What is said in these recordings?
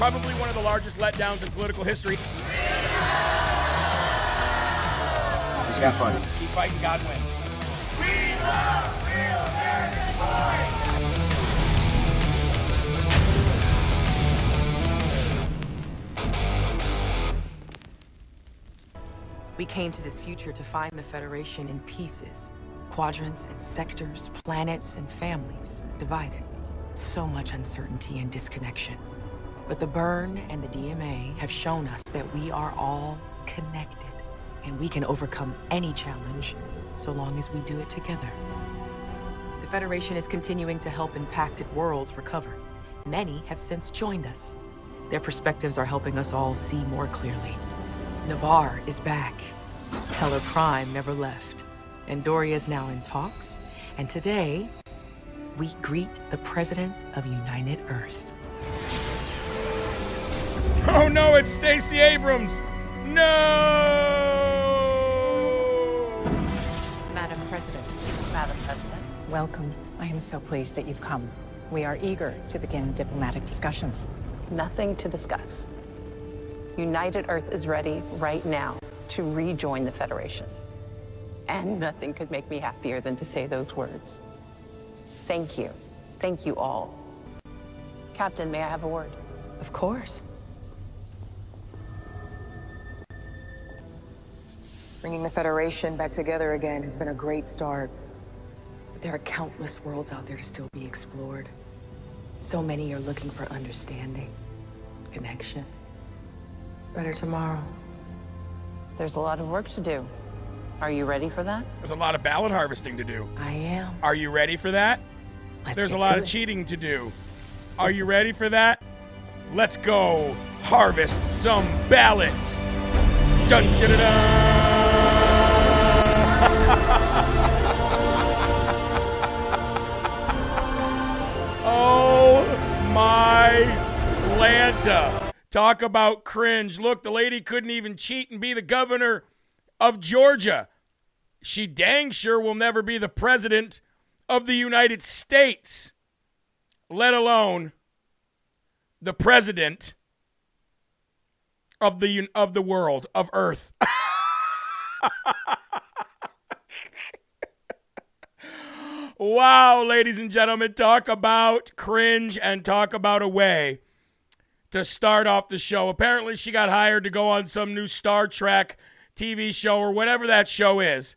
Probably one of the largest letdowns in political history. Just keep fighting. Keep fighting, God wins. We came to this future to find the Federation in pieces quadrants and sectors, planets and families divided. So much uncertainty and disconnection. But the burn and the DMA have shown us that we are all connected and we can overcome any challenge so long as we do it together. The Federation is continuing to help impacted worlds recover. Many have since joined us. Their perspectives are helping us all see more clearly. Ni'Var is back. Tellar Prime never left. And Doria is now in talks. And today, we greet the President of United Earth. Oh no, it's Stacey Abrams. No! Madam President. Madam President. Welcome. I am so pleased that you've come. We are eager to begin diplomatic discussions. Nothing to discuss. United Earth is ready right now to rejoin the Federation. And nothing could make me happier than to say those words. Thank you. Thank you all. Captain, may I have a word? Of course. Bringing the Federation back together again has been a great start. But there are countless worlds out there to still be explored. So many are looking for understanding, connection. Better tomorrow. There's a lot of work to do. Are you ready for that? There's a lot of ballot harvesting to do. I am. Are you ready for that? Let's There's a lot to of it. cheating to do. Are you ready for that? Let's go harvest some ballots. Dun dun dun dun. oh my Lanta. Talk about cringe. Look, the lady couldn't even cheat and be the governor of Georgia. She dang sure will never be the president of the United States, let alone the president of the of the world of Earth. wow, ladies and gentlemen, talk about cringe and talk about a way to start off the show. Apparently, she got hired to go on some new Star Trek TV show or whatever that show is,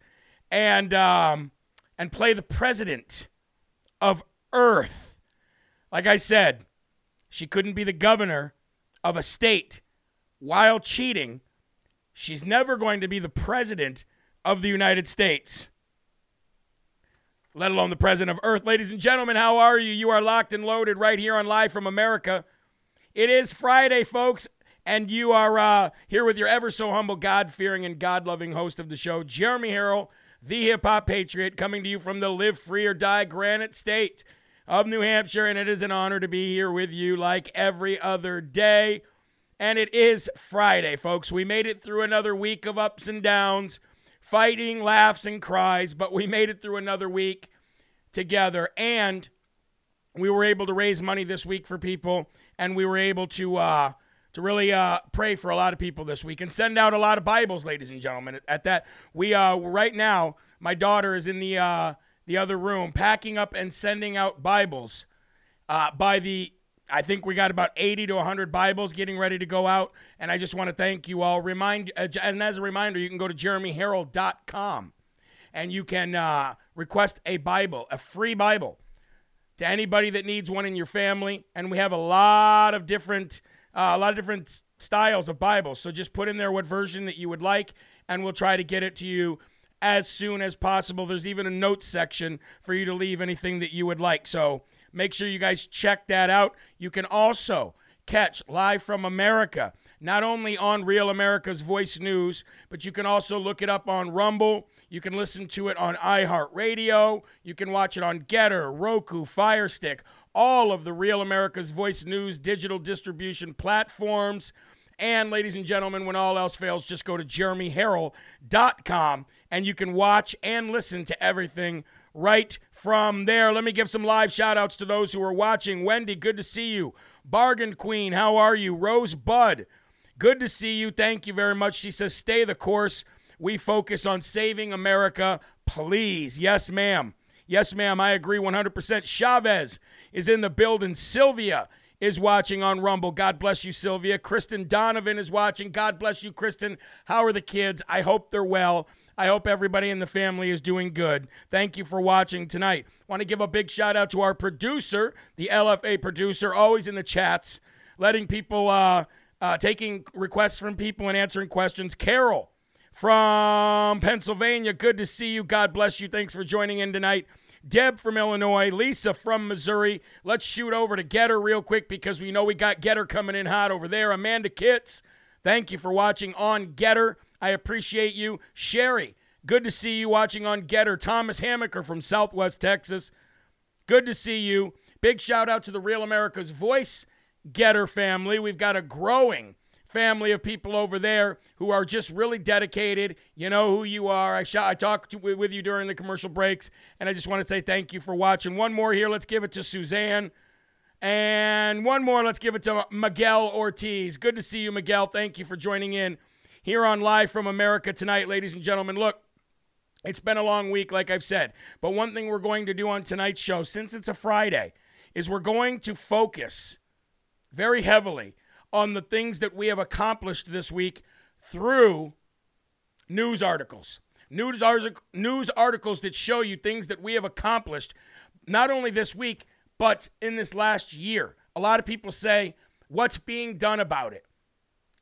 and um, and play the president of Earth. Like I said, she couldn't be the governor of a state while cheating She's never going to be the president of the United States, let alone the president of Earth. Ladies and gentlemen, how are you? You are locked and loaded right here on Live from America. It is Friday, folks, and you are uh, here with your ever so humble, God fearing, and God loving host of the show, Jeremy Herrell, the hip hop patriot, coming to you from the Live Free or Die Granite State of New Hampshire. And it is an honor to be here with you like every other day. And it is Friday, folks. We made it through another week of ups and downs, fighting, laughs, and cries, but we made it through another week together. And we were able to raise money this week for people, and we were able to uh, to really uh, pray for a lot of people this week and send out a lot of Bibles, ladies and gentlemen. At that, we uh, right now, my daughter is in the uh, the other room packing up and sending out Bibles. Uh, by the, I think we got about 80 to 100 Bibles getting ready to go out, and I just want to thank you all. Remind uh, and as a reminder, you can go to jeremyherrell.com and you can uh, request a Bible, a free Bible, to anybody that needs one in your family. And we have a lot of different uh, a lot of different styles of Bibles. So just put in there what version that you would like, and we'll try to get it to you as soon as possible. There's even a notes section for you to leave anything that you would like. So make sure you guys check that out. You can also catch Live from America, not only on Real America's Voice News, but you can also look it up on Rumble. You can listen to it on iHeartRadio. You can watch it on Gettr, Roku, Firestick, all of the Real America's Voice News digital distribution platforms. And, ladies and gentlemen, when all else fails, just go to jeremyherrell.com and you can watch and listen to everything right from there. Let me give some live shout outs to those who are watching. Wendy, good to see you. Bargain Queen, how are you? Rose Bud, good to see you. Thank you very much. She says, stay the course. We focus on saving America, please. Yes, ma'am. Yes, ma'am. I agree 100%. Chavez, is in the building. Sylvia is watching on Rumble. God bless you, Sylvia. Kristen Donovan is watching. God bless you, Kristen. How are the kids? I hope they're well. I hope everybody in the family is doing good. Thank you for watching tonight. Want to give a big shout out to our producer, the LFA producer, always in the chats, letting people, uh, uh, taking requests from people and answering questions. Carol from Pennsylvania, good to see you. God bless you. Thanks for joining in tonight. Deb from Illinois, Lisa from Missouri. Let's shoot over to Gettr real quick because we know we got Gettr coming in hot over there. Amanda Kitts, thank you for watching on Gettr. I appreciate you. Sherry, good to see you watching on Gettr. Thomas Hammaker from Southwest Texas, good to see you. Big shout out to the Real America's Voice Gettr family. We've got a growing family of people over there who are just really dedicated. You know who you are. I shot, I talked to, with you during the commercial breaks, and I just want to say thank you for watching. One more here. Let's give it to Suzanne. And one more. Let's give it to Miguel Ortiz. Good to see you, Miguel. Thank you for joining in here on Live from America tonight, ladies and gentlemen. Look, it's been a long week, like I've said. But one thing we're going to do on tonight's show, since it's a Friday, is we're going to focus very heavily on the things that we have accomplished this week through news articles. News, artic- news articles that show you things that we have accomplished, not only this week, but in this last year. A lot of people say, What's being done about it?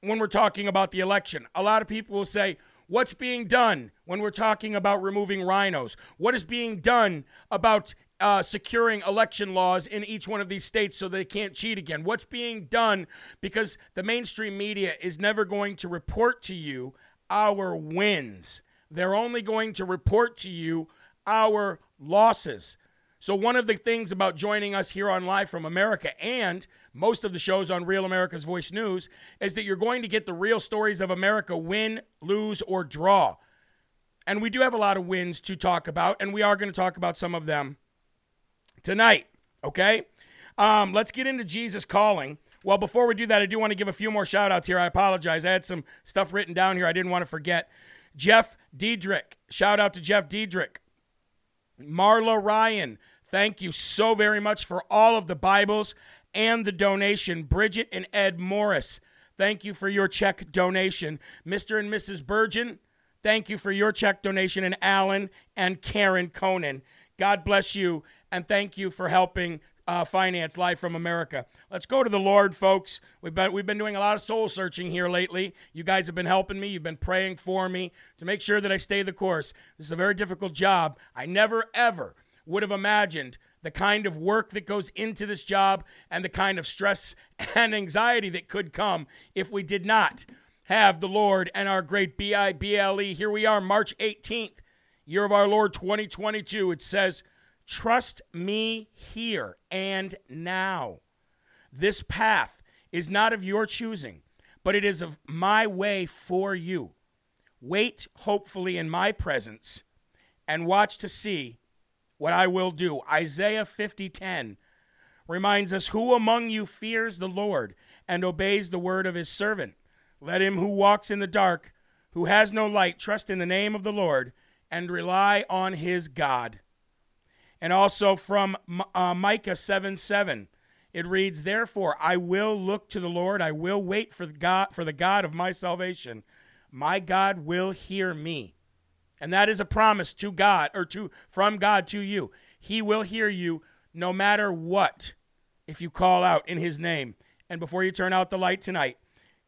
When we're talking about the election, a lot of people will say, What's being done when we're talking about removing RINOs? What is being done about uh, securing election laws in each one of these states so they can't cheat again? What's being done? Because the mainstream media is never going to report to you our wins, they're only going to report to you our losses. So, one of the things about joining us here on Live from America and most of the shows on Real America's Voice News is that you're going to get the real stories of America win, lose, or draw. And we do have a lot of wins to talk about, and we are going to talk about some of them tonight. Okay? Um, let's get into Jesus calling. Well, before we do that, I do want to give a few more shout outs here. I apologize. I had some stuff written down here I didn't want to forget. Jeff Diedrich. Shout out to Jeff Diedrich. Marla Ryan. Thank you so very much for all of the Bibles and the donation. Bridget and Ed Morris. Thank you for your check donation. Mr. and Mrs. Burgeon. Thank you for your check donation. And Alan and Karen Conan. God bless you and thank you for helping uh, Finance live from America. Let's go to the Lord, folks. We've been we've been doing a lot of soul searching here lately. You guys have been helping me. You've been praying for me to make sure that I stay the course. This is a very difficult job. I never ever would have imagined the kind of work that goes into this job and the kind of stress and anxiety that could come if we did not have the Lord and our great B I B L E. Here we are, March 18th, year of our Lord 2022. It says, Trust me here and now. This path is not of your choosing, but it is of my way for you. Wait hopefully in my presence and watch to see what I will do. Isaiah 50:10 reminds us who among you fears the Lord and obeys the word of his servant. Let him who walks in the dark, who has no light, trust in the name of the Lord and rely on his God. And also from uh, Micah 7 7, it reads, Therefore, I will look to the Lord, I will wait for, God, for the God of my salvation. My God will hear me. And that is a promise to God or to from God to you. He will hear you no matter what if you call out in his name. And before you turn out the light tonight,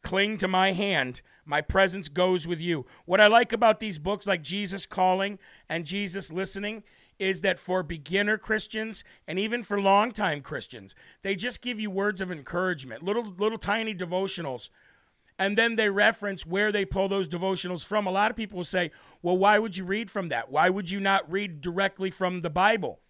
cling to my hand. My presence goes with you. What I like about these books like Jesus Calling and Jesus Listening is that for beginner Christians and even for longtime Christians, they just give you words of encouragement, little little tiny devotionals. And then they reference where they pull those devotionals from. A lot of people will say, well, why would you read from that? Why would you not read directly from the Bible?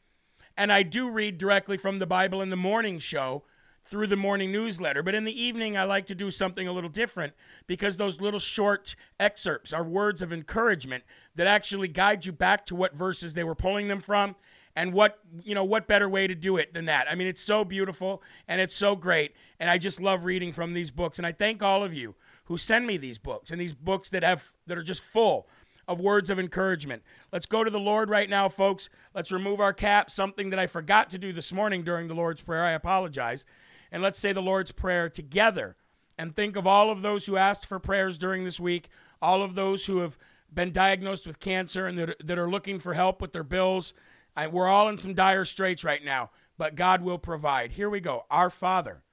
And I do read directly from the Bible in the morning show through the morning newsletter. But in the evening, I like to do something a little different because those little short excerpts are words of encouragement that actually guide you back to what verses they were pulling them from and what you know what better way to do it than that i mean it's so beautiful and it's so great and i just love reading from these books and i thank all of you who send me these books and these books that have that are just full of words of encouragement let's go to the lord right now folks let's remove our cap something that i forgot to do this morning during the lord's prayer i apologize and let's say the Lord's Prayer together and think of all of those who asked for prayers during this week, all of those who have been diagnosed with cancer and that, that are looking for help with their bills. I, we're all in some dire straits right now, but God will provide. Here we go. Our Father,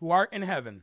who art in heaven,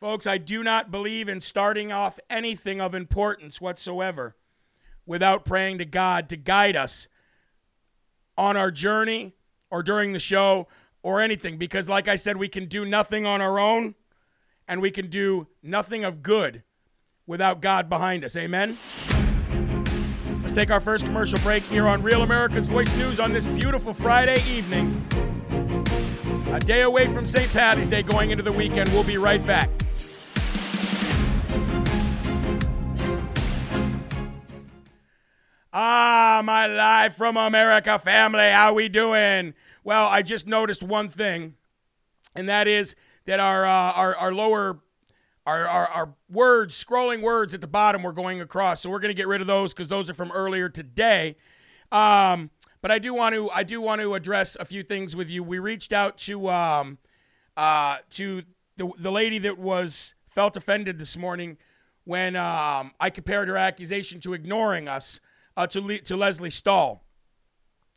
Folks, I do not believe in starting off anything of importance whatsoever without praying to God to guide us on our journey or during the show or anything because, like I said, we can do nothing on our own and we can do nothing of good without God behind us. Amen? Let's take our first commercial break here on Real America's Voice News on this beautiful Friday evening. A day away from St. Patty's Day going into the weekend. We'll be right back. My live from America family. How we doing? Well, I just noticed one thing, and that is that our uh, our, our lower our, our, our words, scrolling words at the bottom, were going across. So we're going to get rid of those because those are from earlier today. Um, but I do want to I do want to address a few things with you. We reached out to um, uh, to the the lady that was felt offended this morning when um, I compared her accusation to ignoring us uh, to, Le- to Lesley Stahl.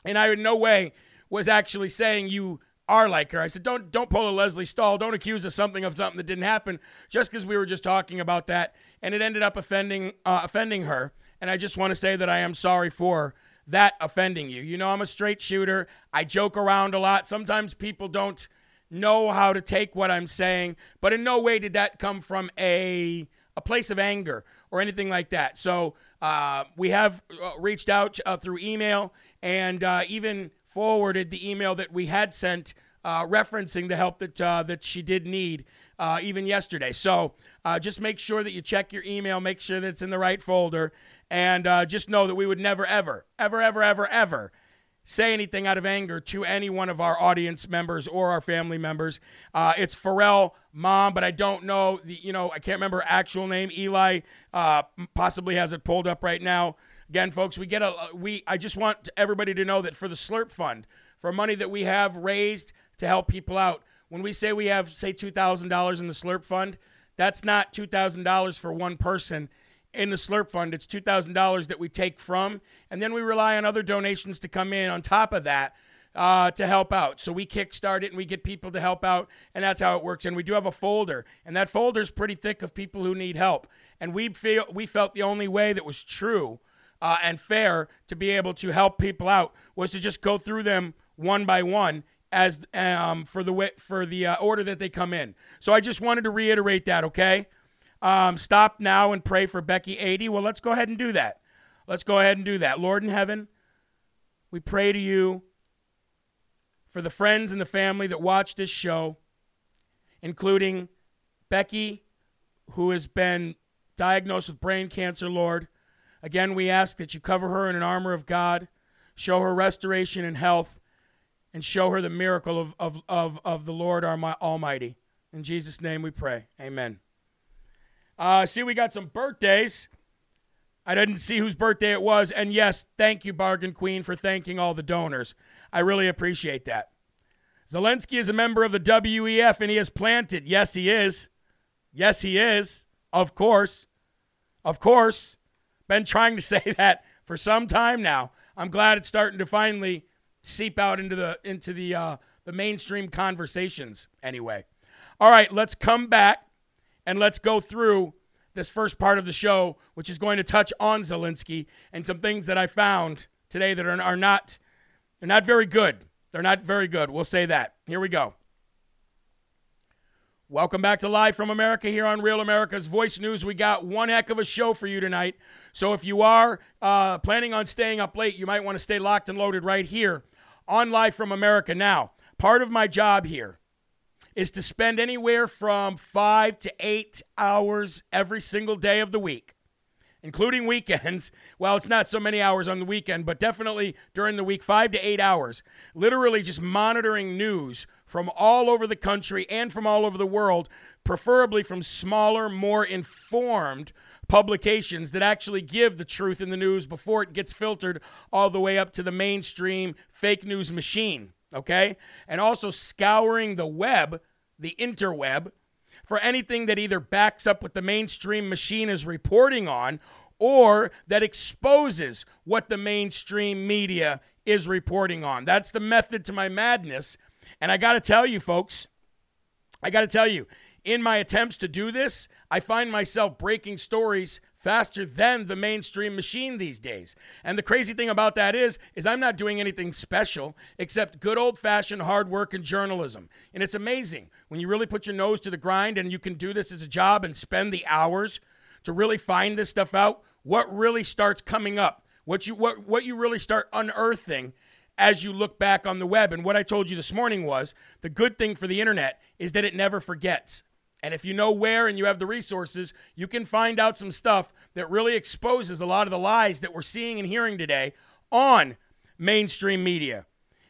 And I in no way was actually saying you are like her. I said, don't don't pull a Lesley Stahl. Don't accuse us something of something that didn't happen just because we were just talking about that. And it ended up offending uh, offending her. And I just want to say that I am sorry for that offending you. You know, I'm a straight shooter. I joke around a lot. Sometimes people don't know how to take what I'm saying, but in no way did that come from a a place of anger or anything like that. So uh, we have uh, reached out uh, through email and uh, even forwarded the email that we had sent uh, referencing the help that uh, that she did need even yesterday. So just make sure that you check your email, make sure that it's in the right folder, and just know that we would never, ever, ever, ever, ever, ever say anything out of anger to any one of our audience members or our family members. Uh, it's Pharrell mom, but I don't know the you know I can't remember actual name. Eli uh, possibly has it pulled up right now. Again, folks, we get a we. I just want everybody to know that for the Slurp Fund, for money that we have raised to help people out, when we say we have say two thousand dollars in the Slurp Fund, that's not two thousand dollars for one person in the Slurp Fund. It's $2,000 that we take from, and then we rely on other donations to come in on top of that uh, to help out. So we kickstart it and we get people to help out, and that's how it works. And we do have a folder, and that folder is pretty thick of people who need help. And we feel we felt the only way that was true uh, and fair to be able to help people out was to just go through them one by one as um, for the for the uh, order that they come in. So I just wanted to reiterate that. Okay um, stop now and pray for Becky 80. Well, let's go ahead and do that. Let's go ahead and do that. Lord in heaven, we pray to you for the friends and the family that watch this show, including Becky, who has been diagnosed with brain cancer, Lord. Again, we ask that you cover her in an armor of God, show her restoration and health, and show her the miracle of, of, of, of the Lord our Almighty. In Jesus' name we pray. Amen. Uh, see, we got some birthdays. I didn't see whose birthday it was. And yes, thank you, Bargain Queen, for thanking all the donors. I really appreciate that. Zelensky is a member of the WEF and he has planted. Yes, he is. Yes, he is. Of course. Of course. Been trying to say that for some time now. I'm glad it's starting to finally seep out into the into the uh, the mainstream conversations anyway. All right, let's come back and let's go through this first part of the show, which is going to touch on Zelensky and some things that I found today that are, are not they're not very good. They're not very good. We'll say that. Here we go. Welcome back to Live from America here on Real America's Voice News. We got one heck of a show for you tonight. So if you are uh, planning on staying up late, you might want to stay locked and loaded right here on Live from America. Now, part of my job here is to spend anywhere from five to eight hours every single day of the week, including weekends. Well, it's not so many hours on the weekend, but definitely during the week, five to eight hours, literally just monitoring news from all over the country and from all over the world, preferably from smaller, more informed publications that actually give the truth in the news before it gets filtered all the way up to the mainstream fake news machine okay? And also scouring the web, the interweb, for anything that either backs up what the mainstream machine is reporting on or that exposes what the mainstream media is reporting on. That's the method to my madness. And I got to tell you, folks, I got to tell you, in my attempts to do this, I find myself breaking stories faster than the mainstream machine these days. And the crazy thing about that is is I'm not doing anything special except good old-fashioned hard work and journalism. And it's amazing when you really put your nose to the grind and you can do this as a job and spend the hours to really find this stuff out, what really starts coming up? What you what what you really start unearthing as you look back on the web. And what I told you this morning was the good thing for the internet is that it never forgets. And if you know where and you have the resources, you can find out some stuff that really exposes a lot of the lies that we're seeing and hearing today on mainstream media.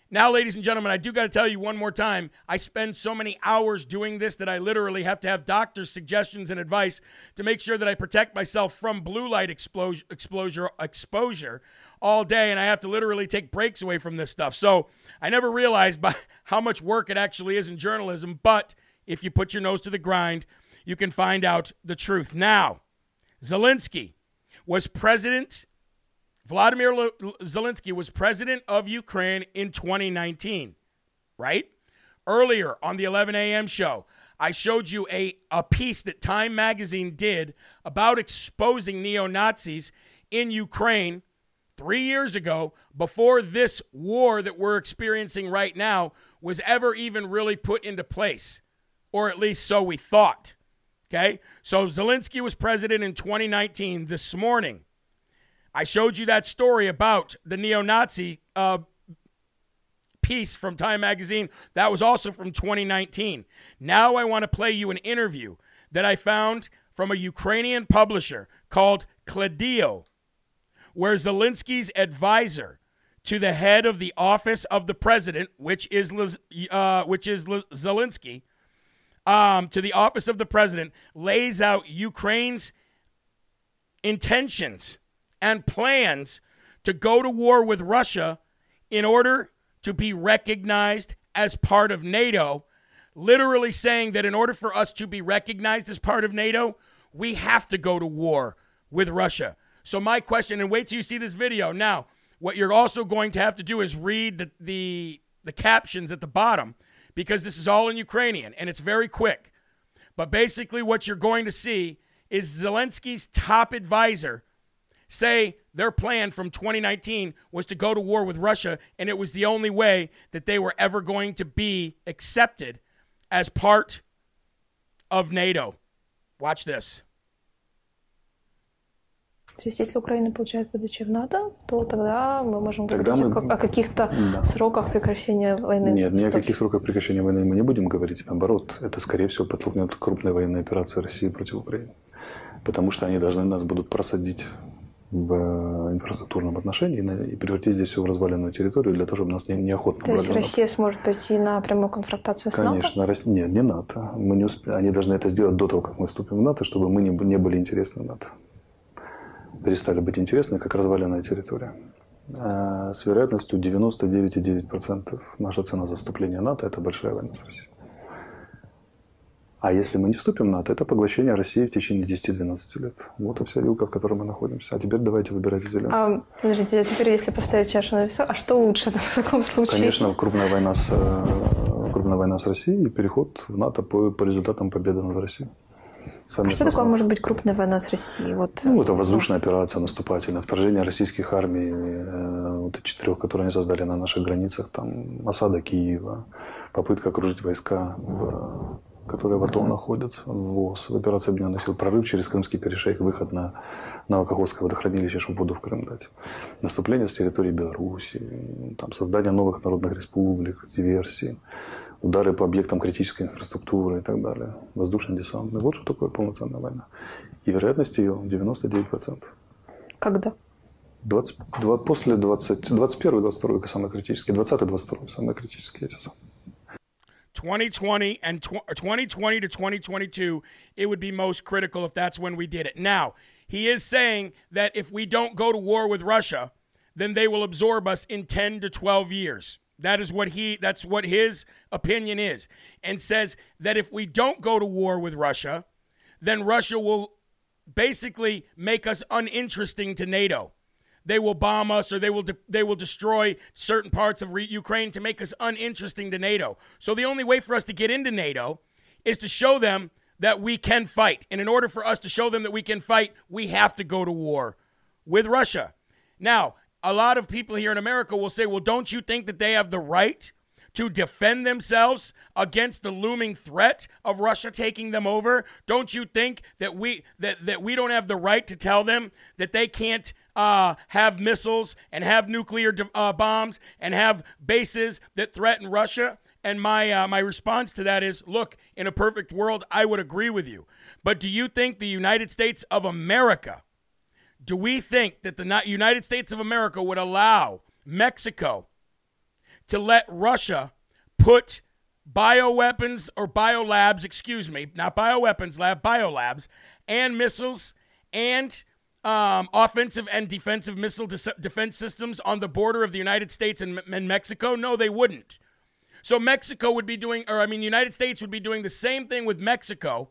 Now, ladies and gentlemen, I do got to tell you one more time. I spend so many hours doing this that I literally have to have doctor's suggestions and advice to make sure that I protect myself from blue light exposure, exposure, exposure all day, and I have to literally take breaks away from this stuff. So I never realized by how much work it actually is in journalism, but if you put your nose to the grind, you can find out the truth. Now, Zelensky was president, Vladimir Zelensky was president of Ukraine in 2019, right? Earlier on the 11 a.m. show, I showed you a, a piece that Time magazine did about exposing neo Nazis in Ukraine three years ago before this war that we're experiencing right now was ever even really put into place or at least so we thought. Okay? So Zelensky was president in 2019. This morning, I showed you that story about the neo Nazi uh, piece from Time Magazine. That was also from 2019. Now I want to play you an interview that I found from a Ukrainian publisher called Kledio, where Zelensky's advisor to the head of the office of the president, which is uh, which is Zelensky, um, to the office of the president, lays out Ukraine's intentions and plans to go to war with Russia in order to be recognized as part of NATO, literally saying that in order for us to be recognized as part of NATO, we have to go to war with Russia. So, my question, and wait till you see this video. Now, what you're also going to have to do is read the, the, the captions at the bottom because this is all in Ukrainian and it's very quick. But basically, what you're going to see is Zelensky's top advisor say their plan from 2019 was to go to war with Russia, and it was the only way that they were ever going to be accepted as part of NATO. Watch this. То есть, если Украина получает ПДЧ в НАТО, то тогда мы можем тогда говорить мы... о каких-то да. сроках прекращения войны. Нет, ни о каких сроках прекращения войны мы не будем говорить. Наоборот, это, скорее всего, подтолкнет крупные военные операции России против Украины. Потому что они должны нас будут просадить в инфраструктурном отношении и превратить здесь все в разваленную территорию для того, чтобы нас не, неохотно То есть Россия сможет пойти на прямую конфронтацию с Конечно, НАТО? Конечно, нет, не НАТО. Мы не усп... Они должны это сделать до того, как мы вступим в НАТО, чтобы мы не, не были интересны НАТО. Перестали быть интересны, как разваленная территория. А с вероятностью 99,9% наша цена за вступление НАТО – это большая война с Россией. А если мы не вступим в НАТО, это поглощение России в течение 10-12 лет. Вот и вся вилка, в которой мы находимся. А теперь давайте выбирайте Зеленского. А, подождите, а теперь если поставить чашу на весу, а что лучше в таком случае? Конечно, крупная война с, э, крупная война с Россией и переход в НАТО по, по результатам победы над Россией. Сами а что такое может быть крупная война с Россией? Вот... Ну, это воздушная операция наступательная, вторжение российских армий, э, вот четырех, которые они создали на наших границах, там, осада Киева, попытка окружить войска в которые в АТО находятся, ВОЗ, в операции Объединенных сил, прорыв через Крымский перешейк, выход на Новокаховское водохранилище, чтобы воду в Крым дать. Наступление с территории Беларуси, там, создание новых народных республик, диверсии, удары по объектам критической инфраструктуры и так далее. Воздушный десант. Вот что такое полноценная война. И вероятность ее 99%. Когда? 20, 20, после 20, 21 22 самые критические, 20 22 самые критические эти самые. 2020 and tw- 2020 to 2022, it would be most critical if that's when we did it. Now, he is saying that if we don't go to war with Russia, then they will absorb us in 10 to 12 years. That is what he that's what his opinion is and says that if we don't go to war with Russia, then Russia will basically make us uninteresting to NATO they will bomb us or they will de- they will destroy certain parts of re- Ukraine to make us uninteresting to NATO. So the only way for us to get into NATO is to show them that we can fight. And in order for us to show them that we can fight, we have to go to war with Russia. Now, a lot of people here in America will say, "Well, don't you think that they have the right to defend themselves against the looming threat of Russia taking them over? Don't you think that we that, that we don't have the right to tell them that they can't uh, have missiles and have nuclear uh, bombs and have bases that threaten Russia? And my uh, my response to that is, look, in a perfect world, I would agree with you. But do you think the United States of America, do we think that the United States of America would allow Mexico to let Russia put bioweapons or biolabs, excuse me, not bioweapons lab, biolabs, and missiles and um, offensive and defensive missile de- defense systems on the border of the United States and, and Mexico? No, they wouldn't. So Mexico would be doing, or I mean, United States would be doing the same thing with Mexico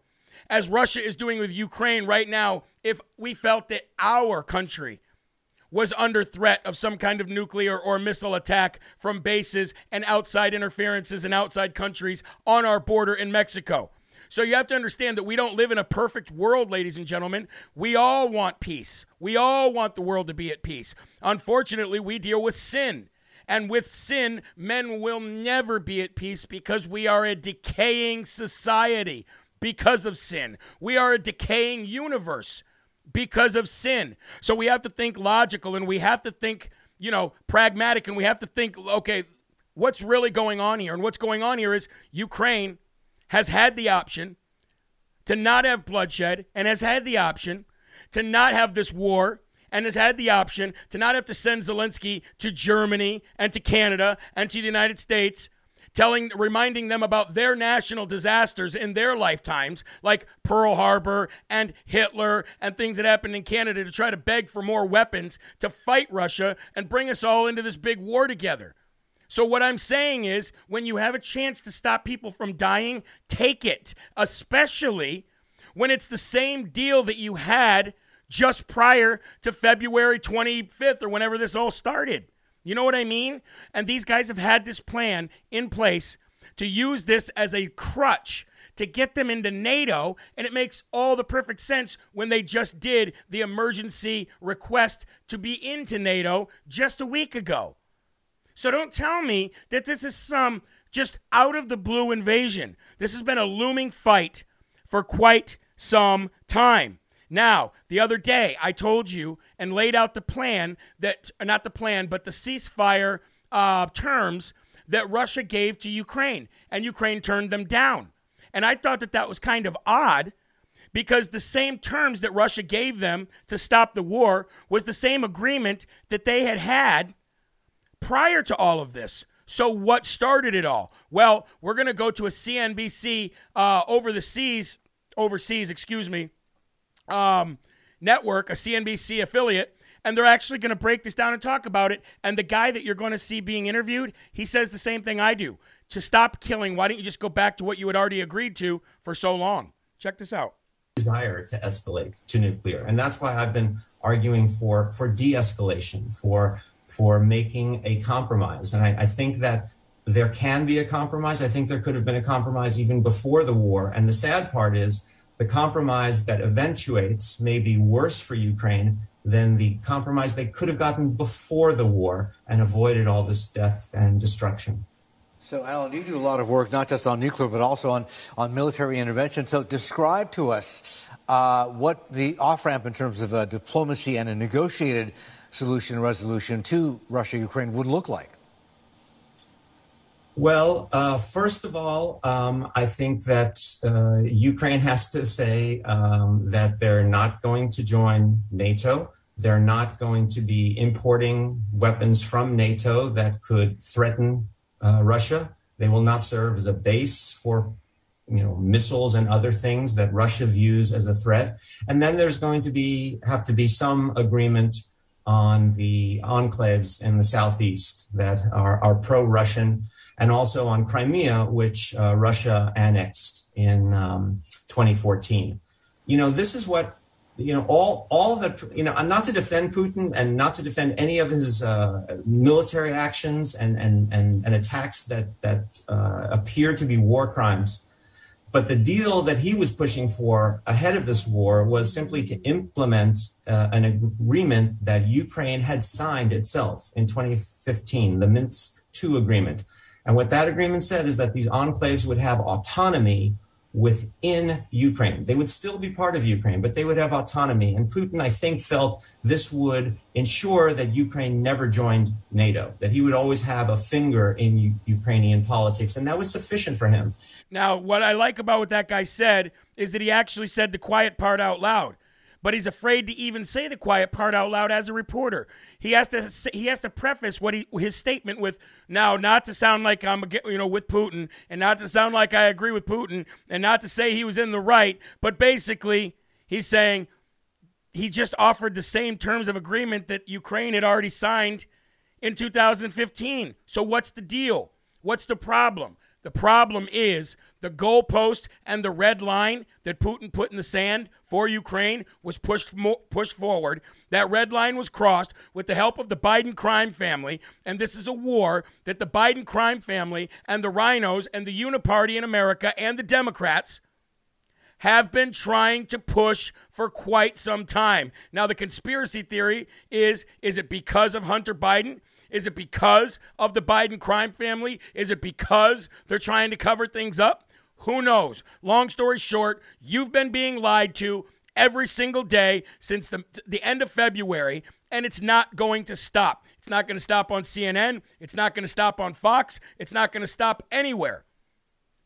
as Russia is doing with Ukraine right now if we felt that our country was under threat of some kind of nuclear or missile attack from bases and outside interferences in outside countries on our border in Mexico. So you have to understand that we don't live in a perfect world, ladies and gentlemen. We all want peace. We all want the world to be at peace. Unfortunately, we deal with sin. And with sin, men will never be at peace because we are a decaying society because of sin. We are a decaying universe because of sin. So we have to think logical and we have to think, you know, pragmatic and we have to think, okay, what's really going on here? And what's going on here is Ukraine has had the option to not have bloodshed and has had the option to not have this war and has had the option to not have to send Zelensky to Germany and to Canada and to the United States telling reminding them about their national disasters in their lifetimes like Pearl Harbor and Hitler and things that happened in Canada to try to beg for more weapons to fight Russia and bring us all into this big war together. So, what I'm saying is, when you have a chance to stop people from dying, take it, especially when it's the same deal that you had just prior to February 25th or whenever this all started. You know what I mean? And these guys have had this plan in place to use this as a crutch to get them into NATO, and it makes all the perfect sense when they just did the emergency request to be into NATO just a week ago. So don't tell me that this is some just out of the blue invasion. This has been a looming fight for quite some time. Now, the other day, I told you and laid out the plan that, not the plan, but the ceasefire uh, terms that Russia gave to Ukraine, and Ukraine turned them down. And I thought that that was kind of odd because the same terms that Russia gave them to stop the war was the same agreement that they had had prior to all of this. So, what started it all? Well, we're going to go to a CNBC uh, over the seas, overseas, excuse me, um, network, a CNBC affiliate, and they're actually going to break this down and talk about it. And the guy that you're going to see being interviewed, he says the same thing I do. To stop killing, why don't you just go back to what you had already agreed to for so long? Check this out. Desire to escalate to nuclear, and that's why I've been arguing for for de-escalation, for for making a compromise. And I, I think that there can be a compromise. I think there could have been a compromise even before the war. And the sad part is the compromise that eventuates may be worse for Ukraine than the compromise they could have gotten before the war and avoided all this death and destruction. So, Alan, you do a lot of work not just on nuclear, but also on, on military intervention. So, describe to us uh, what the off ramp in terms of uh, diplomacy and a negotiated solution resolution to Russia Ukraine would look like. Well, uh, first of all, um, I think that uh, Ukraine has to say um, that they're not going to join NATO. They're not going to be importing weapons from NATO that could threaten uh, Russia. They will not serve as a base for you know missiles and other things that Russia views as a threat. And then there's going to be have to be some agreement on the enclaves in the southeast that are, are pro-Russian and also on Crimea, which uh, Russia annexed in um, 2014. You know, this is what you know all all the you know i'm not to defend Putin and not to defend any of his uh, military actions and and and, and attacks that that uh, appear to be war crimes. But the deal that he was pushing for ahead of this war was simply to implement uh, an agreement that Ukraine had signed itself in 2015, the Minsk II agreement, and what that agreement said is that these enclaves would have autonomy within Ukraine. They would still be part of Ukraine, but they would have autonomy. And Putin, I think, felt this would ensure that Ukraine never joined NATO, that he would always have a finger in U- Ukrainian politics. And that was sufficient for him. Now, what I like about what that guy said is that he actually said the quiet part out loud but he's afraid to even say the quiet part out loud as a reporter. He has to he has to preface what he his statement with now not to sound like I'm you know with Putin and not to sound like I agree with Putin and not to say he was in the right, but basically he's saying he just offered the same terms of agreement that Ukraine had already signed in 2015. So what's the deal? What's the problem? The problem is the goalpost and the red line that Putin put in the sand for Ukraine was pushed pushed forward. That red line was crossed with the help of the Biden crime family, and this is a war that the Biden crime family and the RINOs and the Uniparty in America and the Democrats have been trying to push for quite some time. Now the conspiracy theory is is it because of Hunter Biden? Is it because of the Biden crime family? Is it because they're trying to cover things up? Who knows? Long story short, you've been being lied to every single day since the, the end of February, and it's not going to stop. It's not going to stop on CNN. It's not going to stop on Fox. It's not going to stop anywhere.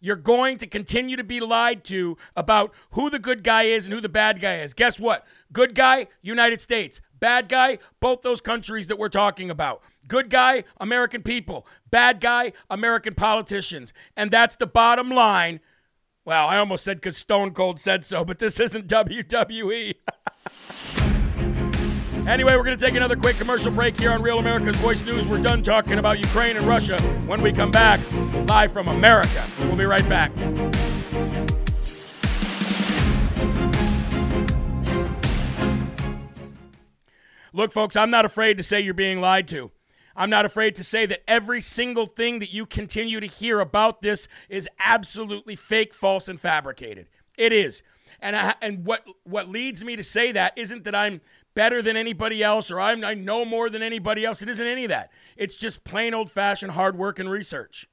You're going to continue to be lied to about who the good guy is and who the bad guy is. Guess what? Good guy, United States. bad guy, both those countries that we're talking about. Good guy, American people. Bad guy, American politicians. And that's the bottom line. Well, I almost said because Stone Cold said so, but this isn't WWE. Anyway, we're going to take another quick commercial break here on Real America's Voice News. We're done talking about Ukraine and Russia. When we come back, live from America, we'll be right back. Look, folks, I'm not afraid to say you're being lied to. I'm not afraid to say that every single thing that you continue to hear about this is absolutely fake, false, and fabricated. It is. And, I, and what, what leads me to say that isn't that I'm better than anybody else or I'm, I know more than anybody else. It isn't any of that. It's just plain old fashioned hard work and research,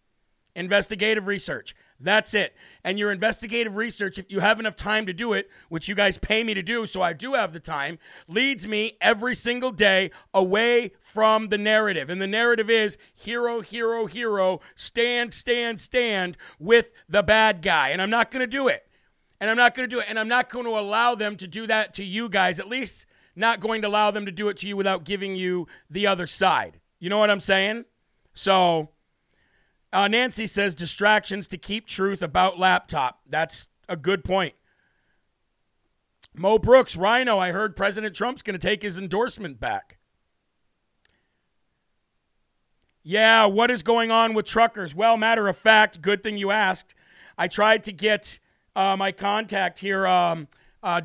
investigative research. That's it. And your investigative research, if you have enough time to do it, which you guys pay me to do, so I do have the time, leads me every single day away from the narrative. And the narrative is hero, hero, hero, stand, stand, stand with the bad guy. And I'm not going to do it. And I'm not going to do it. And I'm not going to allow them to do that to you guys, at least not going to allow them to do it to you without giving you the other side. You know what I'm saying? So uh, Nancy says distractions to keep truth about laptop. That's a good point. Mo Brooks, RINO, I heard President Trump's going to take his endorsement back. Yeah, what is going on with truckers? Well, matter of fact, good thing you asked. I tried to get uh, my contact here, um, uh,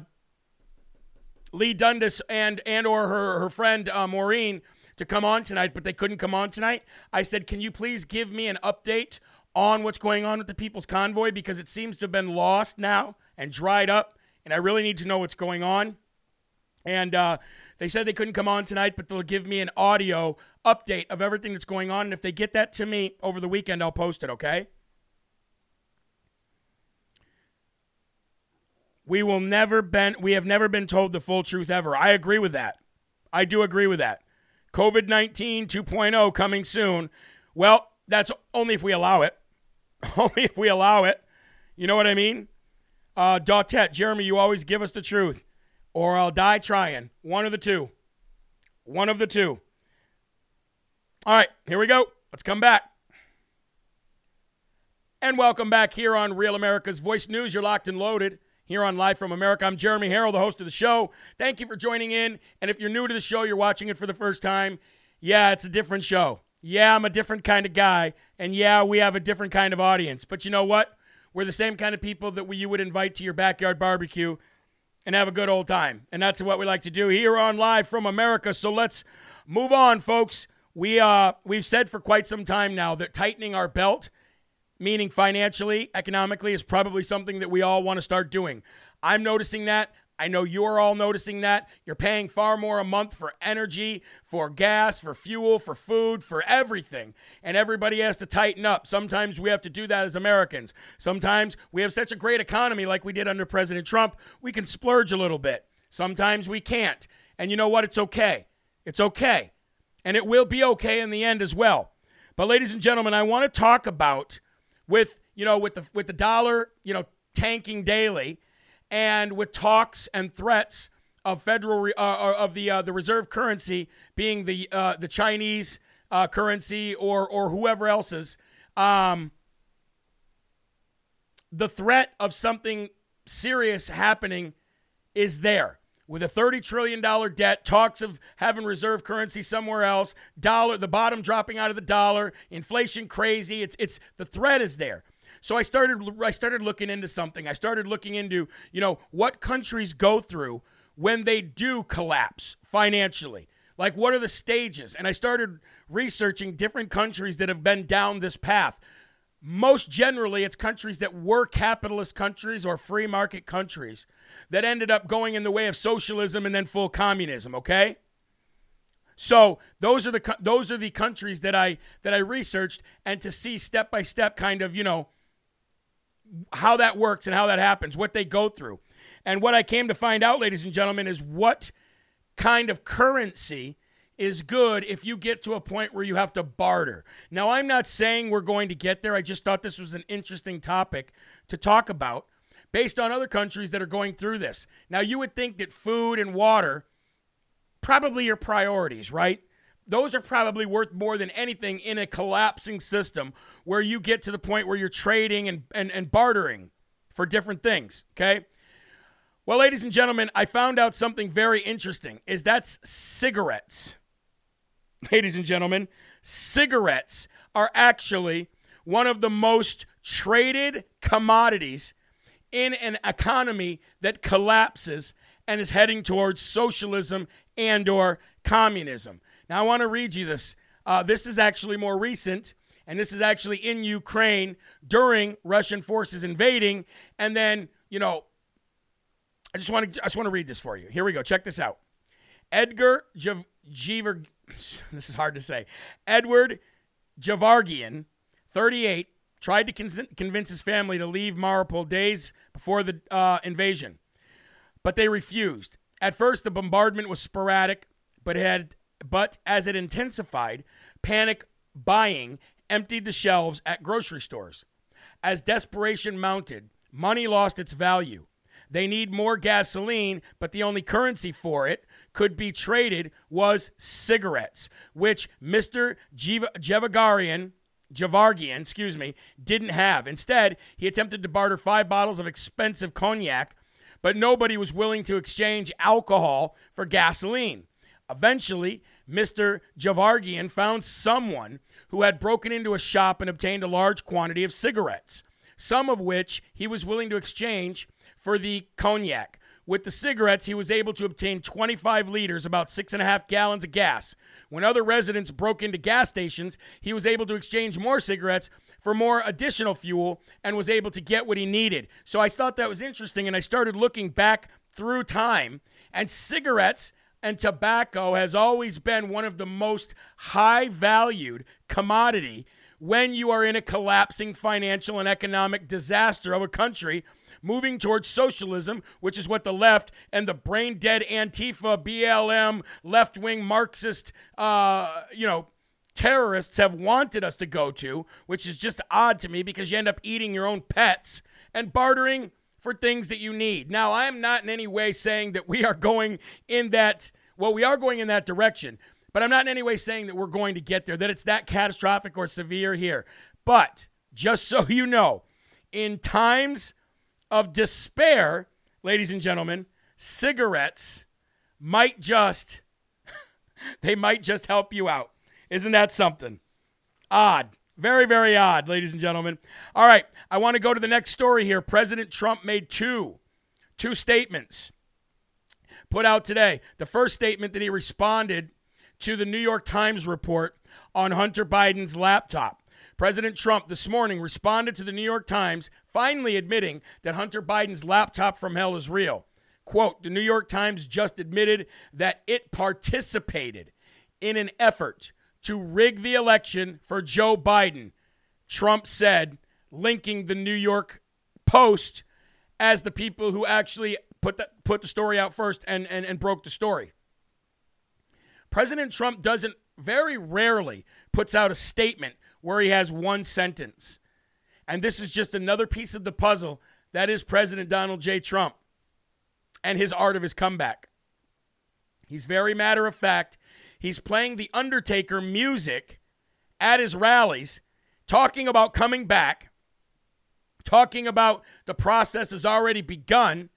Leigh Dundas and and or her her friend uh, Maureen to come on tonight, but they couldn't come on tonight. I said, Can you please give me an update on what's going on with the People's Convoy? Because it seems to have been lost now and dried up, and I really need to know what's going on. And uh, they said they couldn't come on tonight, but they'll give me an audio update of everything that's going on. And if they get that to me over the weekend, I'll post it, okay? We will never been we have never been told the full truth ever. I agree with that. I do agree with that. COVID 19 2.0 coming soon. Well, that's only if we allow it. only if we allow it. You know what I mean? Uh, Dautet, Jeremy, you always give us the truth, or I'll die trying. One of the two. One of the two. All right, here we go. Let's come back. And welcome back here on Real America's Voice News. You're locked and loaded here on Live from America. I'm Jeremy Herrell, the host of the show. Thank you for joining in. And if you're new to the show, you're watching it for the first time, yeah, it's a different show. Yeah, I'm a different kind of guy. And yeah, we have a different kind of audience. But you know what? We're the same kind of people that we, you would invite to your backyard barbecue and have a good old time. And that's what we like to do here on Live from America. So let's move on, folks. We, uh, we've said for quite some time now that tightening our belt meaning financially, economically, is probably something that we all want to start doing. I'm noticing that. I know you're all noticing that. You're paying far more a month for energy, for gas, for fuel, for food, for everything. And everybody has to tighten up. Sometimes we have to do that as Americans. Sometimes we have such a great economy like we did under President Trump, we can splurge a little bit. Sometimes we can't. And you know what? It's okay. It's okay. And it will be okay in the end as well. But, ladies and gentlemen, I want to talk about with you know with the with the dollar you know tanking daily, and with talks and threats of federal uh, uh, of the uh, the reserve currency being the uh, the Chinese uh, currency or or whoever else's, um, the threat of something serious happening is there with a $30 trillion debt, talks of having reserve currency somewhere else, dollar, the bottom dropping out of the dollar, inflation crazy. It's, it's, the threat is there. So I started, I started looking into something. I started looking into, you know, what countries go through when they do collapse financially. Like, what are the stages? And I started researching different countries that have been down this path most generally, it's countries that were capitalist countries or free market countries that ended up going in the way of socialism and then full communism, okay? So those are the those are the countries that I that I researched and to see step by step kind of, you know, how that works and how that happens, what they go through. And what I came to find out, ladies and gentlemen, is what kind of currency is good if you get to a point where you have to barter. Now, I'm not saying we're going to get there. I just thought this was an interesting topic to talk about based on other countries that are going through this. Now, you would think that food and water probably your priorities, right? Those are probably worth more than anything in a collapsing system where you get to the point where you're trading and, and, and bartering for different things, okay? Well, ladies and gentlemen, I found out something very interesting is that's cigarettes. Ladies and gentlemen, cigarettes are actually one of the most traded commodities in an economy that collapses and is heading towards socialism and or communism. Now I want to read you this. Uh, this is actually more recent, and this is actually in Ukraine during Russian forces invading, and then you know I just want to I just want to read this for you. Here we go. Check this out. Edgar Jever, this is hard to say. Edward Javargian, 38, tried to con- convince his family to leave Mariupol days before the uh, invasion, but they refused. At first, the bombardment was sporadic, but had but as it intensified, panic buying emptied the shelves at grocery stores. As desperation mounted, money lost its value. They need more gasoline, but the only currency for it could be traded was cigarettes, which Mr. Javagarian, Javargian, excuse me, didn't have. Instead, he attempted to barter five bottles of expensive cognac, but nobody was willing to exchange alcohol for gasoline. Eventually, Mr. Javargian found someone who had broken into a shop and obtained a large quantity of cigarettes, some of which he was willing to exchange for the cognac. With the cigarettes, he was able to obtain 25 liters, about six and a half gallons of gas. When other residents broke into gas stations, he was able to exchange more cigarettes for more additional fuel and was able to get what he needed. So I thought that was interesting, and I started looking back through time, and cigarettes and tobacco has always been one of the most high valued commodity when you are in a collapsing financial and economic disaster of a country moving towards socialism, which is what the left and the brain dead Antifa, BLM, left wing Marxist, uh, you know, terrorists have wanted us to go to, which is just odd to me because you end up eating your own pets and bartering for things that you need. Now, I am not in any way saying that we are going in that, well, we are going in that direction, but I'm not in any way saying that we're going to get there, that it's that catastrophic or severe here. But just so you know, in times of despair, ladies and gentlemen, cigarettes might just they might just help you out. Isn't that something? Odd. Very, very odd, ladies and gentlemen. All right, I want to go to the next story here. President Trump made two, two statements put out today. The first statement that he responded to the New York Times report on Hunter Biden's laptop. President Trump this morning responded to the New York Times, finally admitting that Hunter Biden's laptop from hell is real. Quote The New York Times just admitted that it participated in an effort to rig the election for Joe Biden, Trump said, linking the New York Post as the people who actually put the, put the story out first and, and, and broke the story. President Trump doesn't very rarely puts out a statement where he has one sentence. And this is just another piece of the puzzle that is President Donald J. Trump and his art of his comeback. He's very matter of fact. He's playing the Undertaker music at his rallies, talking about coming back, talking about the process has already begun,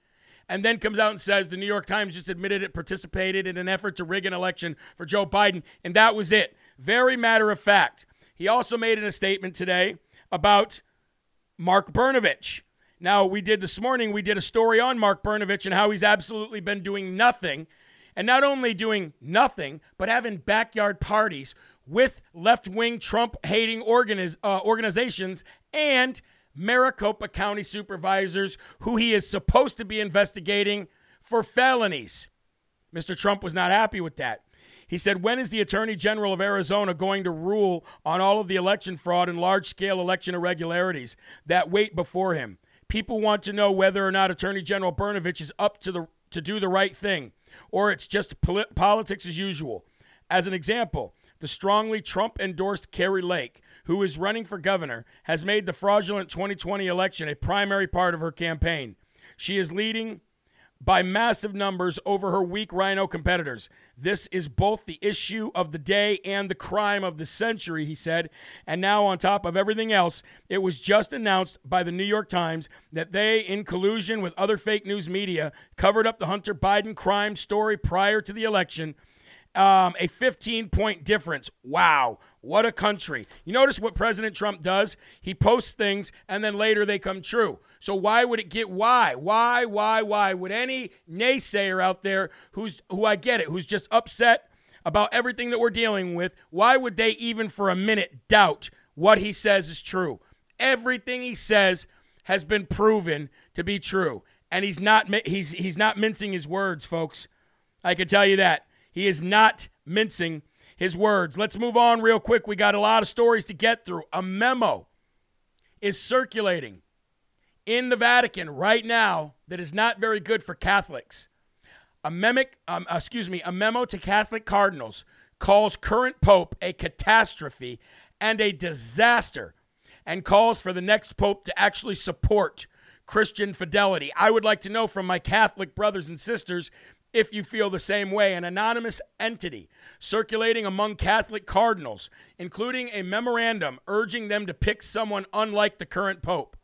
and then comes out and says the New York Times just admitted it participated in an effort to rig an election for Joe Biden, and that was it. Very matter of fact. He also made a statement today about Mark Brnovich. Now, we did this morning, we did a story on Mark Brnovich and how he's absolutely been doing nothing. And not only doing nothing, but having backyard parties with left wing Trump hating organiz- uh, organizations and Maricopa County supervisors who he is supposed to be investigating for felonies. Mr. Trump was not happy with that. He said, When is the Attorney General of Arizona going to rule on all of the election fraud and large scale election irregularities that wait before him? People want to know whether or not Attorney General Brnovich is up to, the, to do the right thing, or it's just polit- politics as usual. As an example, the strongly Trump endorsed Kari Lake, who is running for governor, has made the fraudulent 2020 election a primary part of her campaign. She is leading by massive numbers over her weak RINO competitors. This is both the issue of the day and the crime of the century, he said. And now, on top of everything else, it was just announced by the New York Times that they, in collusion with other fake news media, covered up the Hunter Biden crime story prior to the election. Um, a 15 point difference. Wow. What a country. You notice what President Trump does? He posts things and then later they come true. So why would it get why? Why, why, why would any naysayer out there who's who I get it, who's just upset about everything that we're dealing with, why would they even for a minute doubt what he says is true? Everything he says has been proven to be true. And he's not he's he's not mincing his words, folks. I can tell you that. He is not mincing his words. Let's move on real quick. We got a lot of stories to get through. A memo is circulating in the Vatican right now that is not very good for Catholics. A memic, um, excuse me, a memo to Catholic cardinals calls current pope a catastrophe and a disaster and calls for the next pope to actually support Christian fidelity. I would like to know from my Catholic brothers and sisters if you feel the same way. An anonymous entity circulating among Catholic cardinals, including a memorandum urging them to pick someone unlike the current pope.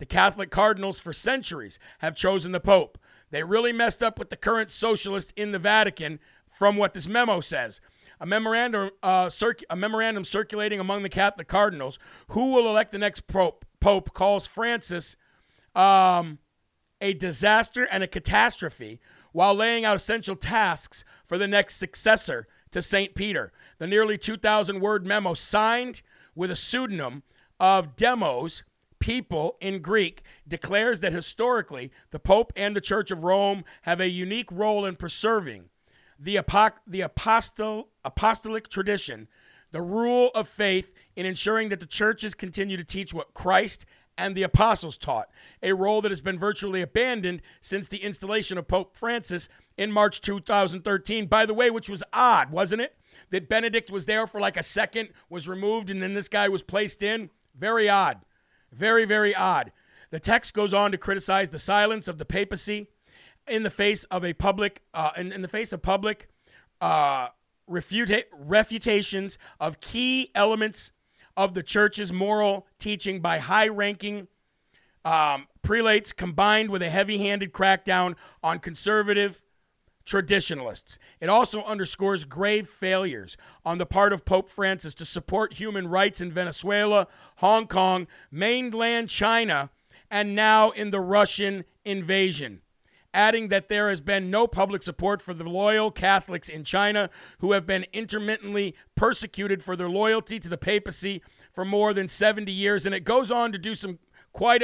The Catholic cardinals for centuries have chosen the pope. They really messed up with the current socialist in the Vatican, from what this memo says. A memorandum, uh, circ- a memorandum circulating among the Catholic cardinals who will elect the next pope, pope calls Francis um, a disaster and a catastrophe while laying out essential tasks for the next successor to St. Peter. The nearly 2,000 word memo signed with a pseudonym of Demos, people in Greek, declares that historically the Pope and the Church of Rome have a unique role in preserving the, apoc- the apostol- apostolic tradition, the rule of faith in ensuring that the churches continue to teach what Christ and the apostles taught, a role that has been virtually abandoned since the installation of Pope Francis in March 2013. By the way, which was odd, wasn't it? That Benedict was there for like a second, was removed, and then this guy was placed in. Very odd. Very, very odd. The text goes on to criticize the silence of the papacy in the face of a public, uh, in, in the face of public uh, refuta- refutations of key elements of the church's moral teaching by high ranking um, prelates combined with a heavy handed crackdown on conservative traditionalists. It also underscores grave failures on the part of Pope Francis to support human rights in Venezuela, Hong Kong, mainland China, and now in the Russian invasion adding that there has been no public support for the loyal Catholics in China who have been intermittently persecuted for their loyalty to the papacy for more than 70 years. And it goes on to do some quite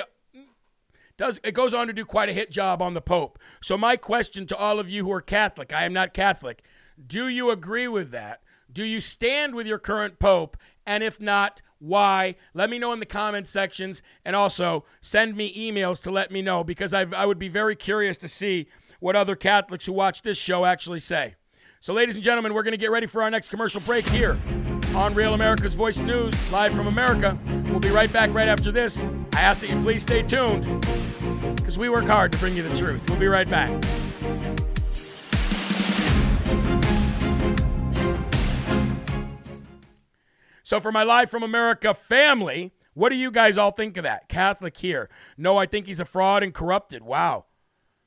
does it goes on to do quite a hit job on the Pope. So my question to all of you who are Catholic, I am not Catholic, do you agree with that? Do you stand with your current Pope? And if not, why? Let me know in the comment sections. And also send me emails to let me know because I've, I would be very curious to see what other Catholics who watch this show actually say. So, ladies and gentlemen, we're going to get ready for our next commercial break here on Real America's Voice News, live from America. We'll be right back right after this. I ask that you please stay tuned because we work hard to bring you the truth. We'll be right back. So, for my Live from America family, what do you guys all think of that? Catholic here. No, I think he's a fraud and corrupted. Wow.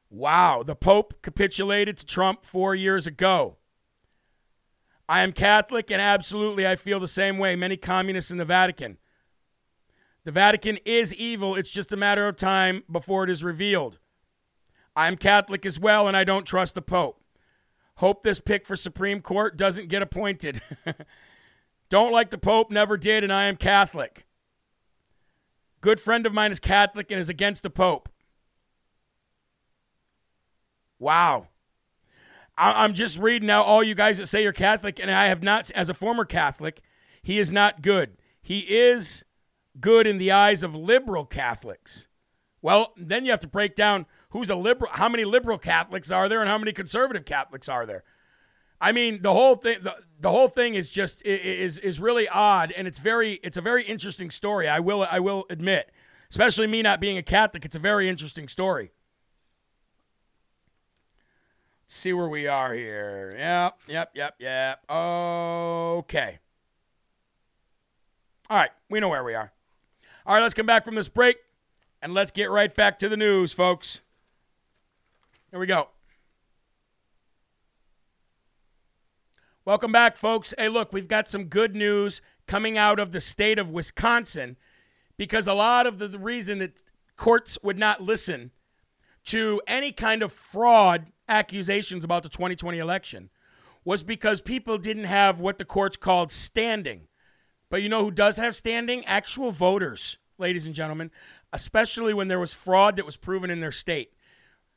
Wow. The Pope capitulated to Trump four years ago. I am Catholic, and absolutely I feel the same way. Many communists in the Vatican. The Vatican is evil. It's just a matter of time before it is revealed. I'm Catholic as well, and I don't trust the Pope. Hope this pick for Supreme Court doesn't get appointed. Don't like the Pope, never did, and I am Catholic. Good friend of mine is Catholic and is against the Pope. Wow. I'm just reading now all you guys that say you're Catholic, and I have not, as a former Catholic, he is not good. He is good in the eyes of liberal Catholics. Well, then you have to break down who's a liberal, how many liberal Catholics are there, and how many conservative Catholics are there. I mean, the whole thing the, the whole thing is just is is really odd and it's very it's a very interesting story. I will I will admit. Especially me not being a Catholic, it's a very interesting story. See where we are here. Yep, yep, yep, yep. Okay. All right, we know where we are. All right, let's come back from this break and let's get right back to the news, folks. Here we go. Welcome back, folks. Hey, look, we've got some good news coming out of the state of Wisconsin because a lot of the, the reason that courts would not listen to any kind of fraud accusations about the 2020 election was because people didn't have what the courts called standing. But you know who does have standing? Actual voters, ladies and gentlemen, especially when there was fraud that was proven in their state.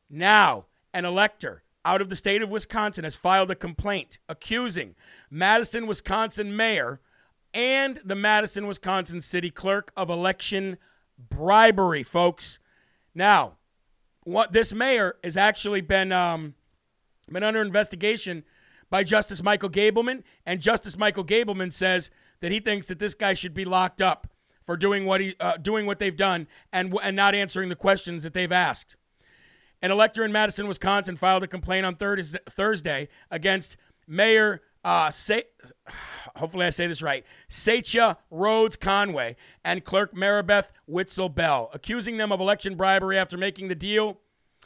Now, an elector out of the state of Wisconsin has filed a complaint accusing Madison, Wisconsin mayor and the Madison, Wisconsin city clerk of election bribery, folks. Now, what this mayor has actually been um, been under investigation by Justice Michael Gableman, and Justice Michael Gableman says that he thinks that this guy should be locked up for doing what he uh, doing what they've done and and not answering the questions that they've asked. An elector in Madison, Wisconsin filed a complaint on Thursday against Mayor, uh, say, hopefully I say this right, Satya Rhodes Conway and Clerk Maribeth Witzel Behl, accusing them of election bribery after making the deal.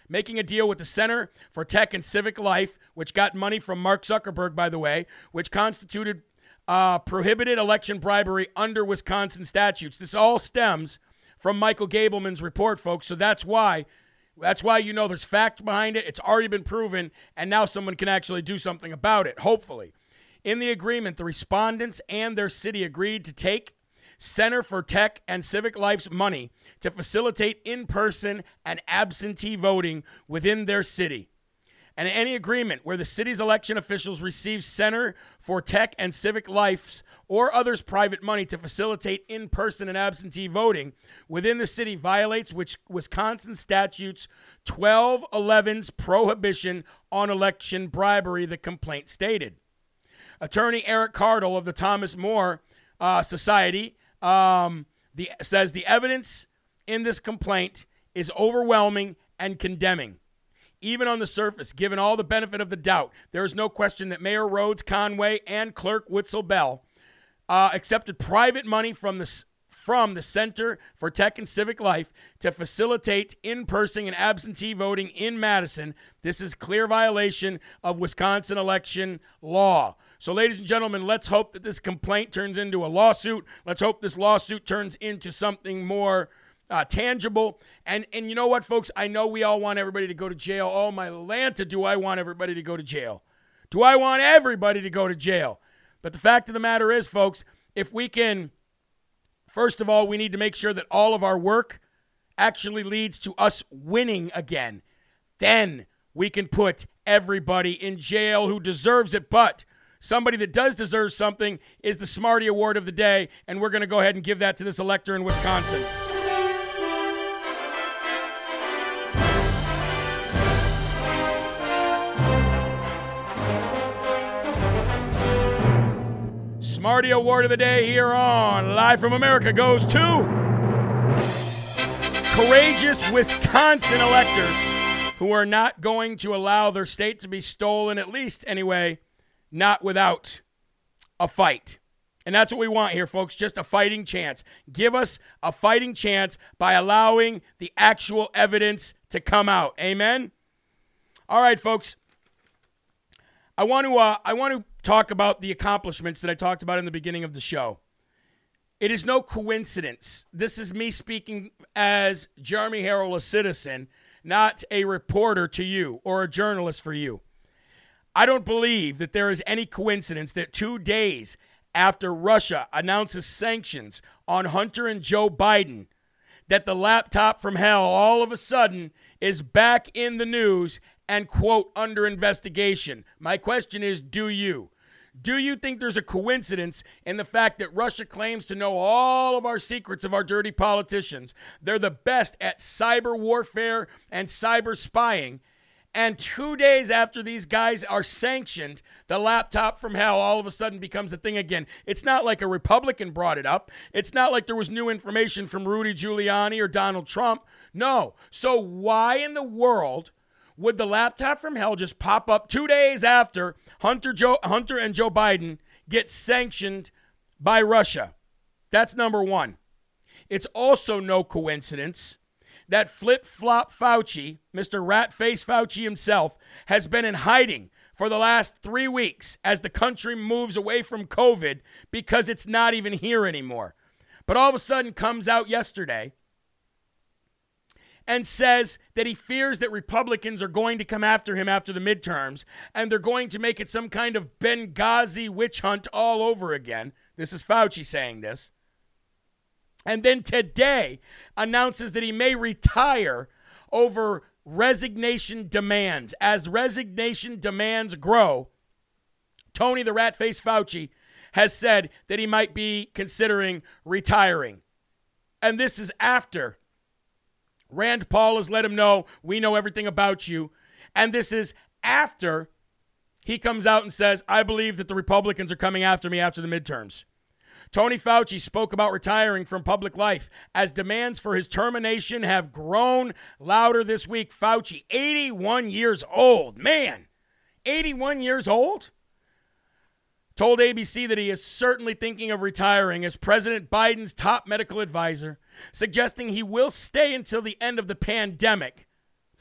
Making a deal with the Center for Tech and Civic Life, which got money from Mark Zuckerberg, by the way, which constituted uh, prohibited election bribery under Wisconsin statutes. This all stems from Michael Gableman's report, folks. So that's why that's why you know there's fact behind it. It's already been proven, and now someone can actually do something about it, hopefully. In the agreement, the respondents and their city agreed to take Center for Tech and Civic Life's money to facilitate in person and absentee voting within their city and any agreement where the city's election officials receive Center for Tech and Civic Life's or others' private money to facilitate in person and absentee voting within the city violates which Wisconsin statutes 1211's prohibition on election bribery, the complaint stated. Attorney Erick Kaardal of the Thomas More uh, Society um, the, says the evidence in this complaint is overwhelming and condemning even on the surface, given all the benefit of the doubt, there is no question that Mayor Rhodes Conway and Clerk Witzel Behl uh, accepted private money from the from the Center for Tech and Civic Life to facilitate in-person and absentee voting in Madison. This is clear violation of Wisconsin election law. So, ladies and gentlemen, let's hope that this complaint turns into a lawsuit. Let's hope this lawsuit turns into something more uh, tangible. And and you know what, folks? I know we all want everybody to go to jail. Oh my Lanta, do I want everybody to go to jail? Do I want everybody to go to jail? But the fact of the matter is, folks, if we can, first of all, we need to make sure that all of our work actually leads to us winning again. Then we can put everybody in jail who deserves it. But somebody that does deserve something is the Smarty Award of the day, and we're going to go ahead and give that to this elector in Wisconsin. Smarty Award of the Day here on Live from America goes to courageous Wisconsin electors who are not going to allow their state to be stolen, at least anyway, not without a fight. And that's what we want here, folks. Just a fighting chance. Give us a fighting chance by allowing the actual evidence to come out. Amen? All right, folks. I want to uh, I want to talk about the accomplishments that I talked about in the beginning of the show. It is no coincidence. This is me speaking as Jeremy Herrell, a citizen, not a reporter to you or a journalist for you. I don't believe that there is any coincidence that two days after Russia announces sanctions on Hunter and Joe Biden, that the laptop from hell all of a sudden is back in the news and, quote, under investigation. My question is do you? Do you think there's a coincidence in the fact that Russia claims to know all of our secrets of our dirty politicians? They're the best at cyber warfare and cyber spying. And two days after these guys are sanctioned, the laptop from hell all of a sudden becomes a thing again. It's not like a Republican brought it up. It's not like there was new information from Rudy Giuliani or Donald Trump. No. So, why in the world would the laptop from hell just pop up two days after Hunter, Joe, Hunter and Joe Biden get sanctioned by Russia? That's number one. It's also no coincidence that flip flop Fauci, Mr. Rat Face Fauci himself, has been in hiding for the last three weeks as the country moves away from COVID because it's not even here anymore. But all of a sudden comes out yesterday and says that he fears that Republicans are going to come after him after the midterms and they're going to make it some kind of Benghazi witch hunt all over again. This is Fauci saying this. And then today announces that he may retire over resignation demands. As resignation demands grow, Tony the rat face Fauci has said that he might be considering retiring. And this is after Rand Paul has let him know we know everything about you. And this is after he comes out and says, I believe that the Republicans are coming after me after the midterms. Tony Fauci spoke about retiring from public life as demands for his termination have grown louder this week. Fauci, 81 years old. Man, 81 years old? Told ABC that he is certainly thinking of retiring as President Biden's top medical advisor, suggesting he will stay until the end of the pandemic.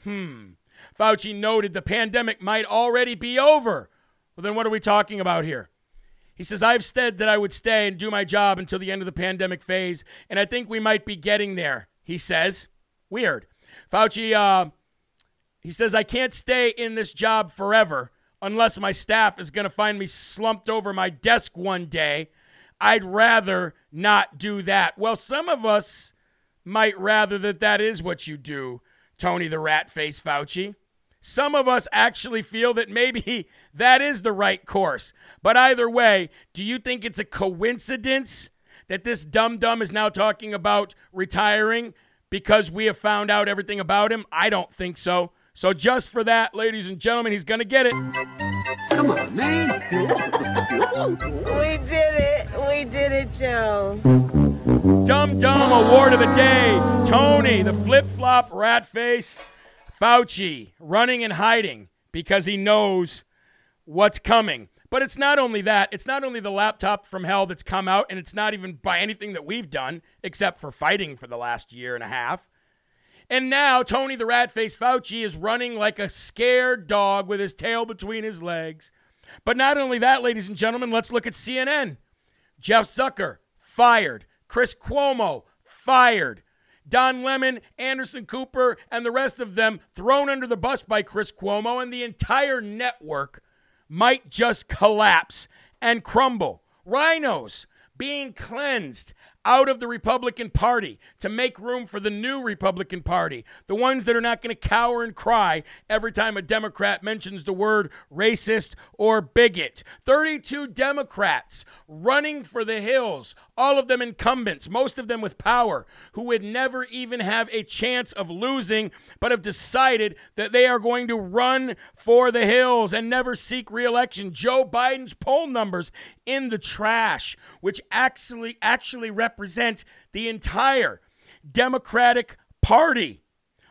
Hmm. Fauci noted the pandemic might already be over. Well, then what are we talking about here? He says, I've said that I would stay and do my job until the end of the pandemic phase, and I think we might be getting there, he says. Weird. Fauci, uh, he says, I can't stay in this job forever unless my staff is going to find me slumped over my desk one day. I'd rather not do that. Well, some of us might rather that that is what you do, Tony the rat face Fauci. Some of us actually feel that maybe that is the right course. But either way, do you think it's a coincidence that this dum dum is now talking about retiring because we have found out everything about him? I don't think so. So, just for that, ladies and gentlemen, he's going to get it. Come on, man. we did it. We did it, Joe. Dum Dum Award of the Day. Tony, the flip flop rat face. Fauci running and hiding because he knows what's coming. But it's not only that, it's not only the laptop from hell that's come out, and it's not even by anything that we've done except for fighting for the last year and a half. And now Tony the rat face Fauci is running like a scared dog with his tail between his legs. But not only that, ladies and gentlemen, let's look at CNN. Jeff Zucker, fired. Chris Cuomo, fired. Don Lemon, Anderson Cooper, and the rest of them thrown under the bus by Chris Cuomo, and the entire network might just collapse and crumble. RINOs being cleansed out of the Republican Party to make room for the new Republican Party, the ones that are not going to cower and cry every time a Democrat mentions the word racist or bigot. 32 Democrats running for the hills, all of them incumbents, most of them with power, who would never even have a chance of losing, but have decided that they are going to run for the hills and never seek reelection. Joe Biden's poll numbers in the trash, which actually actually represent the entire Democratic Party.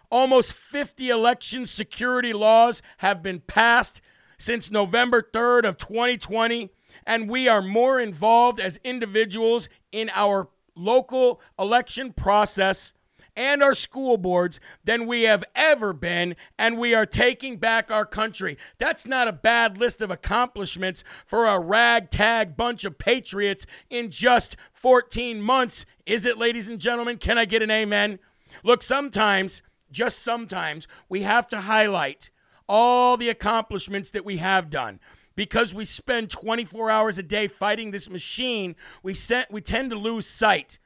Almost 50 election security laws have been passed since November 3rd of 2020 and we are more involved as individuals in our local election process and our school boards than we have ever been, and we are taking back our country. That's not a bad list of accomplishments for a ragtag bunch of patriots in just 14 months, is it, ladies and gentlemen? Can I get an amen? Look, sometimes, just sometimes, we have to highlight all the accomplishments that we have done because we spend 24 hours a day fighting this machine, we, set, we tend to lose sight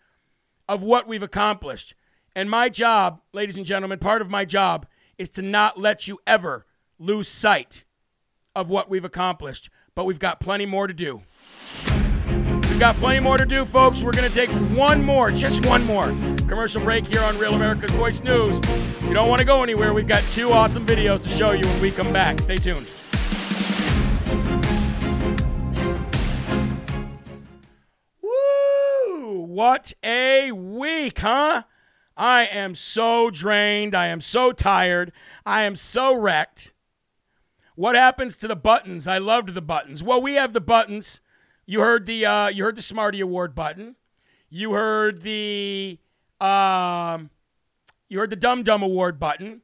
of what we've accomplished. And my job, ladies and gentlemen, part of my job is to not let you ever lose sight of what we've accomplished. But we've got plenty more to do. We've got plenty more to do, folks. We're going to take one more, just one more commercial break here on Real America's Voice News. You don't want to go anywhere. We've got two awesome videos to show you when we come back. Stay tuned. Woo! What a week, huh? I am so drained. I am so tired. I am so wrecked. What happens to the buttons? I loved the buttons. Well, we have the buttons. You heard the uh, you heard the Smarty Award button. You heard the um, you heard the Dum Dum Award button.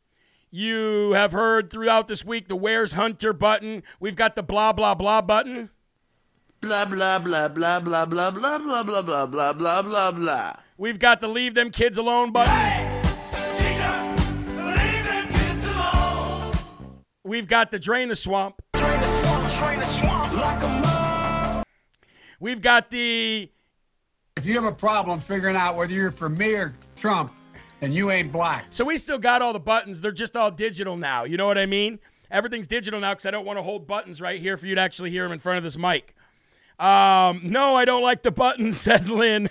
You have heard throughout this week the Where's Hunter button. We've got the blah blah blah button. Blah blah blah blah blah blah blah blah blah blah blah blah blah blah. We've got the Leave Them Kids Alone button. We've got the Drain the Swamp. Drain the swamp, drain the swamp like a We've got the If you have a problem figuring out whether you're for me or Trump, then you ain't black. So we still got all the buttons. They're just all digital now. You know what I mean? Everything's digital now because I don't want to hold buttons right here for you to actually hear them in front of this mic. Um, no, I don't like the buttons, says Lynn.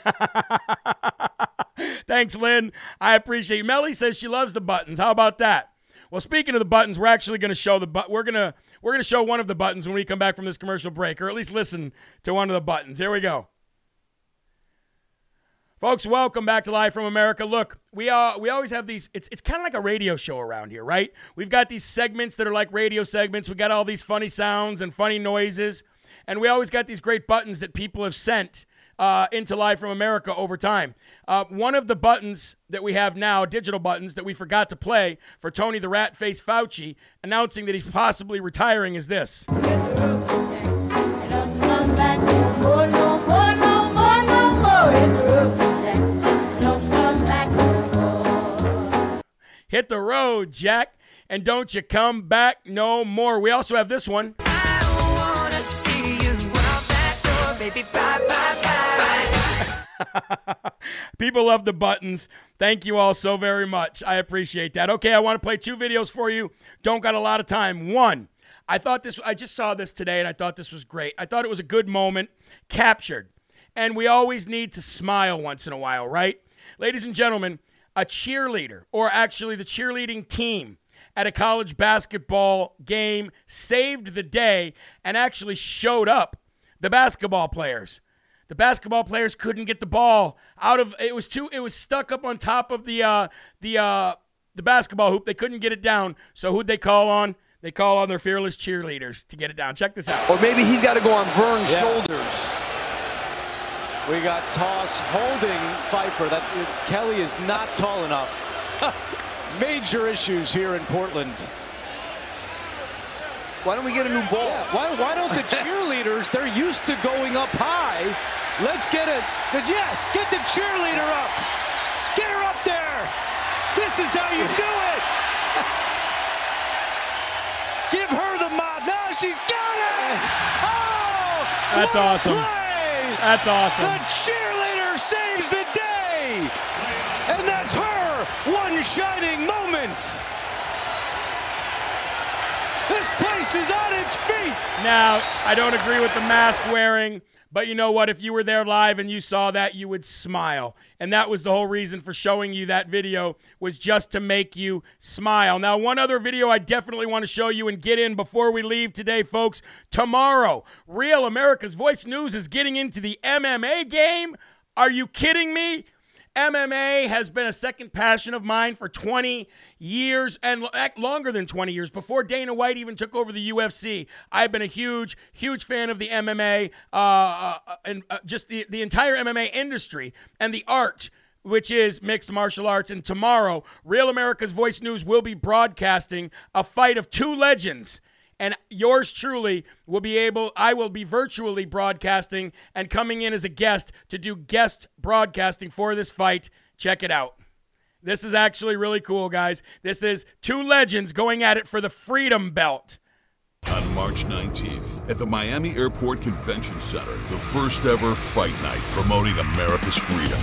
Thanks, Lynn. I appreciate. Melly says she loves the buttons. How about that? Well, speaking of the buttons, we're actually going to show the but we're going to we're going to show one of the buttons when we come back from this commercial break or at least listen to one of the buttons. Here we go. Folks, welcome back to Live from America. Look, we uh, we always have these. It's it's kind of like a radio show around here, right? We've got these segments that are like radio segments. We got all these funny sounds and funny noises, and we always got these great buttons that people have sent uh, into Live from America over time. Uh, one of the buttons that we have now, digital buttons that we forgot to play for Tony the Rat Face Fauci announcing that he's possibly retiring, is this. Hit the road, Jack, and don't you come back no more. We also have this one. People love the buttons. Thank you all so very much. I appreciate that. Okay, I want to play two videos for you. Don't got a lot of time. One, I thought this I just saw this today and I thought this was great. I thought it was a good moment captured. And we always need to smile once in a while, right? Ladies and gentlemen, a cheerleader or actually the cheerleading team at a college basketball game saved the day and actually showed up the basketball players. The basketball players couldn't get the ball out of it was too it was stuck up on top of the uh, the uh, the basketball hoop. They couldn't get it down. So who'd they call on? They call on their fearless cheerleaders to get it down. Check this out. Or maybe he's got to go on Vern's Yeah. shoulders. We got toss holding Pfeiffer. That's Kelly is not tall enough. Major issues here in Portland. Why don't we get a new ball? Why, why don't the cheerleaders? They're used to going up high. Let's get it. Yes, get the cheerleader up. Get her up there. This is how you do it. Give her the mob. Now she's got it. Oh, That's what a awesome. play. That's awesome. The cheerleader saves the day. And that's her one shining moment. This place is on its feet. Now, I don't agree with the mask wearing, but you know what? If you were there live and you saw that, you would smile. And that was the whole reason for showing you that video was just to make you smile. Now, one other video I definitely want to show you and get in before we leave today, folks. Tomorrow, Real America's Voice News is getting into the MMA game. Are you kidding me? MMA has been a second passion of mine for 20 years and longer than 20 years. Before Dana White even took over the UFC, I've been a huge, huge fan of the MMA uh, uh, and uh, just the, the entire MMA industry and the art. Which is mixed martial arts. And tomorrow, Real America's Voice News will be broadcasting a fight of two legends and yours truly will be able i will be virtually broadcasting and coming in as a guest to do guest broadcasting for this fight check it out this is actually really cool guys this is two legends going at it for the freedom belt On March 19th, at the Miami Airport Convention Center, the first ever fight night promoting America's freedom.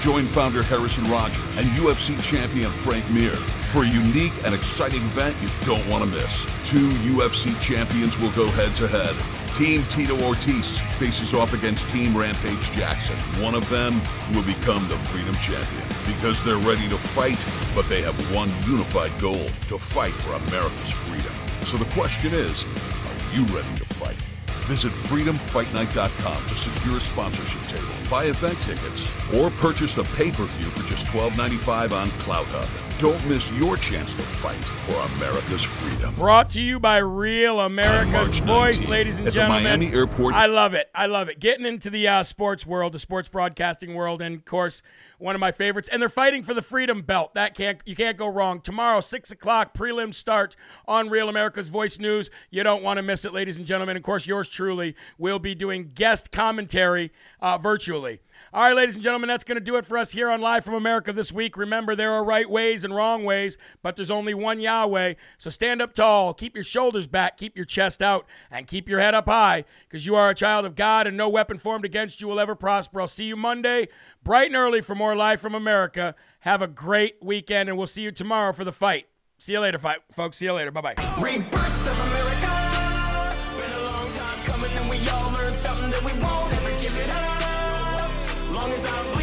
Join founder Harrison Rogers and UFC champion Frank Mir for a unique and exciting event you don't want to miss. Two UFC champions will go head to head. Team Tito Ortiz faces off against Team Rampage Jackson. One of them will become the Freedom Champion because they're ready to fight, but they have one unified goal to fight for America's freedom. So the question is, are you ready to fight? Visit freedomfightnight.com to secure a sponsorship table, buy event tickets, or purchase the pay-per-view for just $12.95 on CloutHub. Don't miss your chance to fight for America's freedom. Brought to you by Real America's Voice, ladies and at the gentlemen. Miami Airport- I love it. I love it. Getting into the uh, sports world, the sports broadcasting world, and of course, one of my favorites. And they're fighting for the freedom belt. That can't you can't go wrong. Tomorrow, six o'clock, prelim start on Real America's Voice News. You don't want to miss it, ladies and gentlemen. Of course, yours truly will be doing guest commentary uh, virtually. All right, ladies and gentlemen, that's going to do it for us here on Live from America this week. Remember, there are right ways and wrong ways, but there's only one Yahweh. So stand up tall, keep your shoulders back, keep your chest out, and keep your head up high because you are a child of God and no weapon formed against you will ever prosper. I'll see you Monday, bright and early, for more Live from America. Have a great weekend, and we'll see you tomorrow for the fight. See you later, fight, folks. See you later. Bye bye. As I'm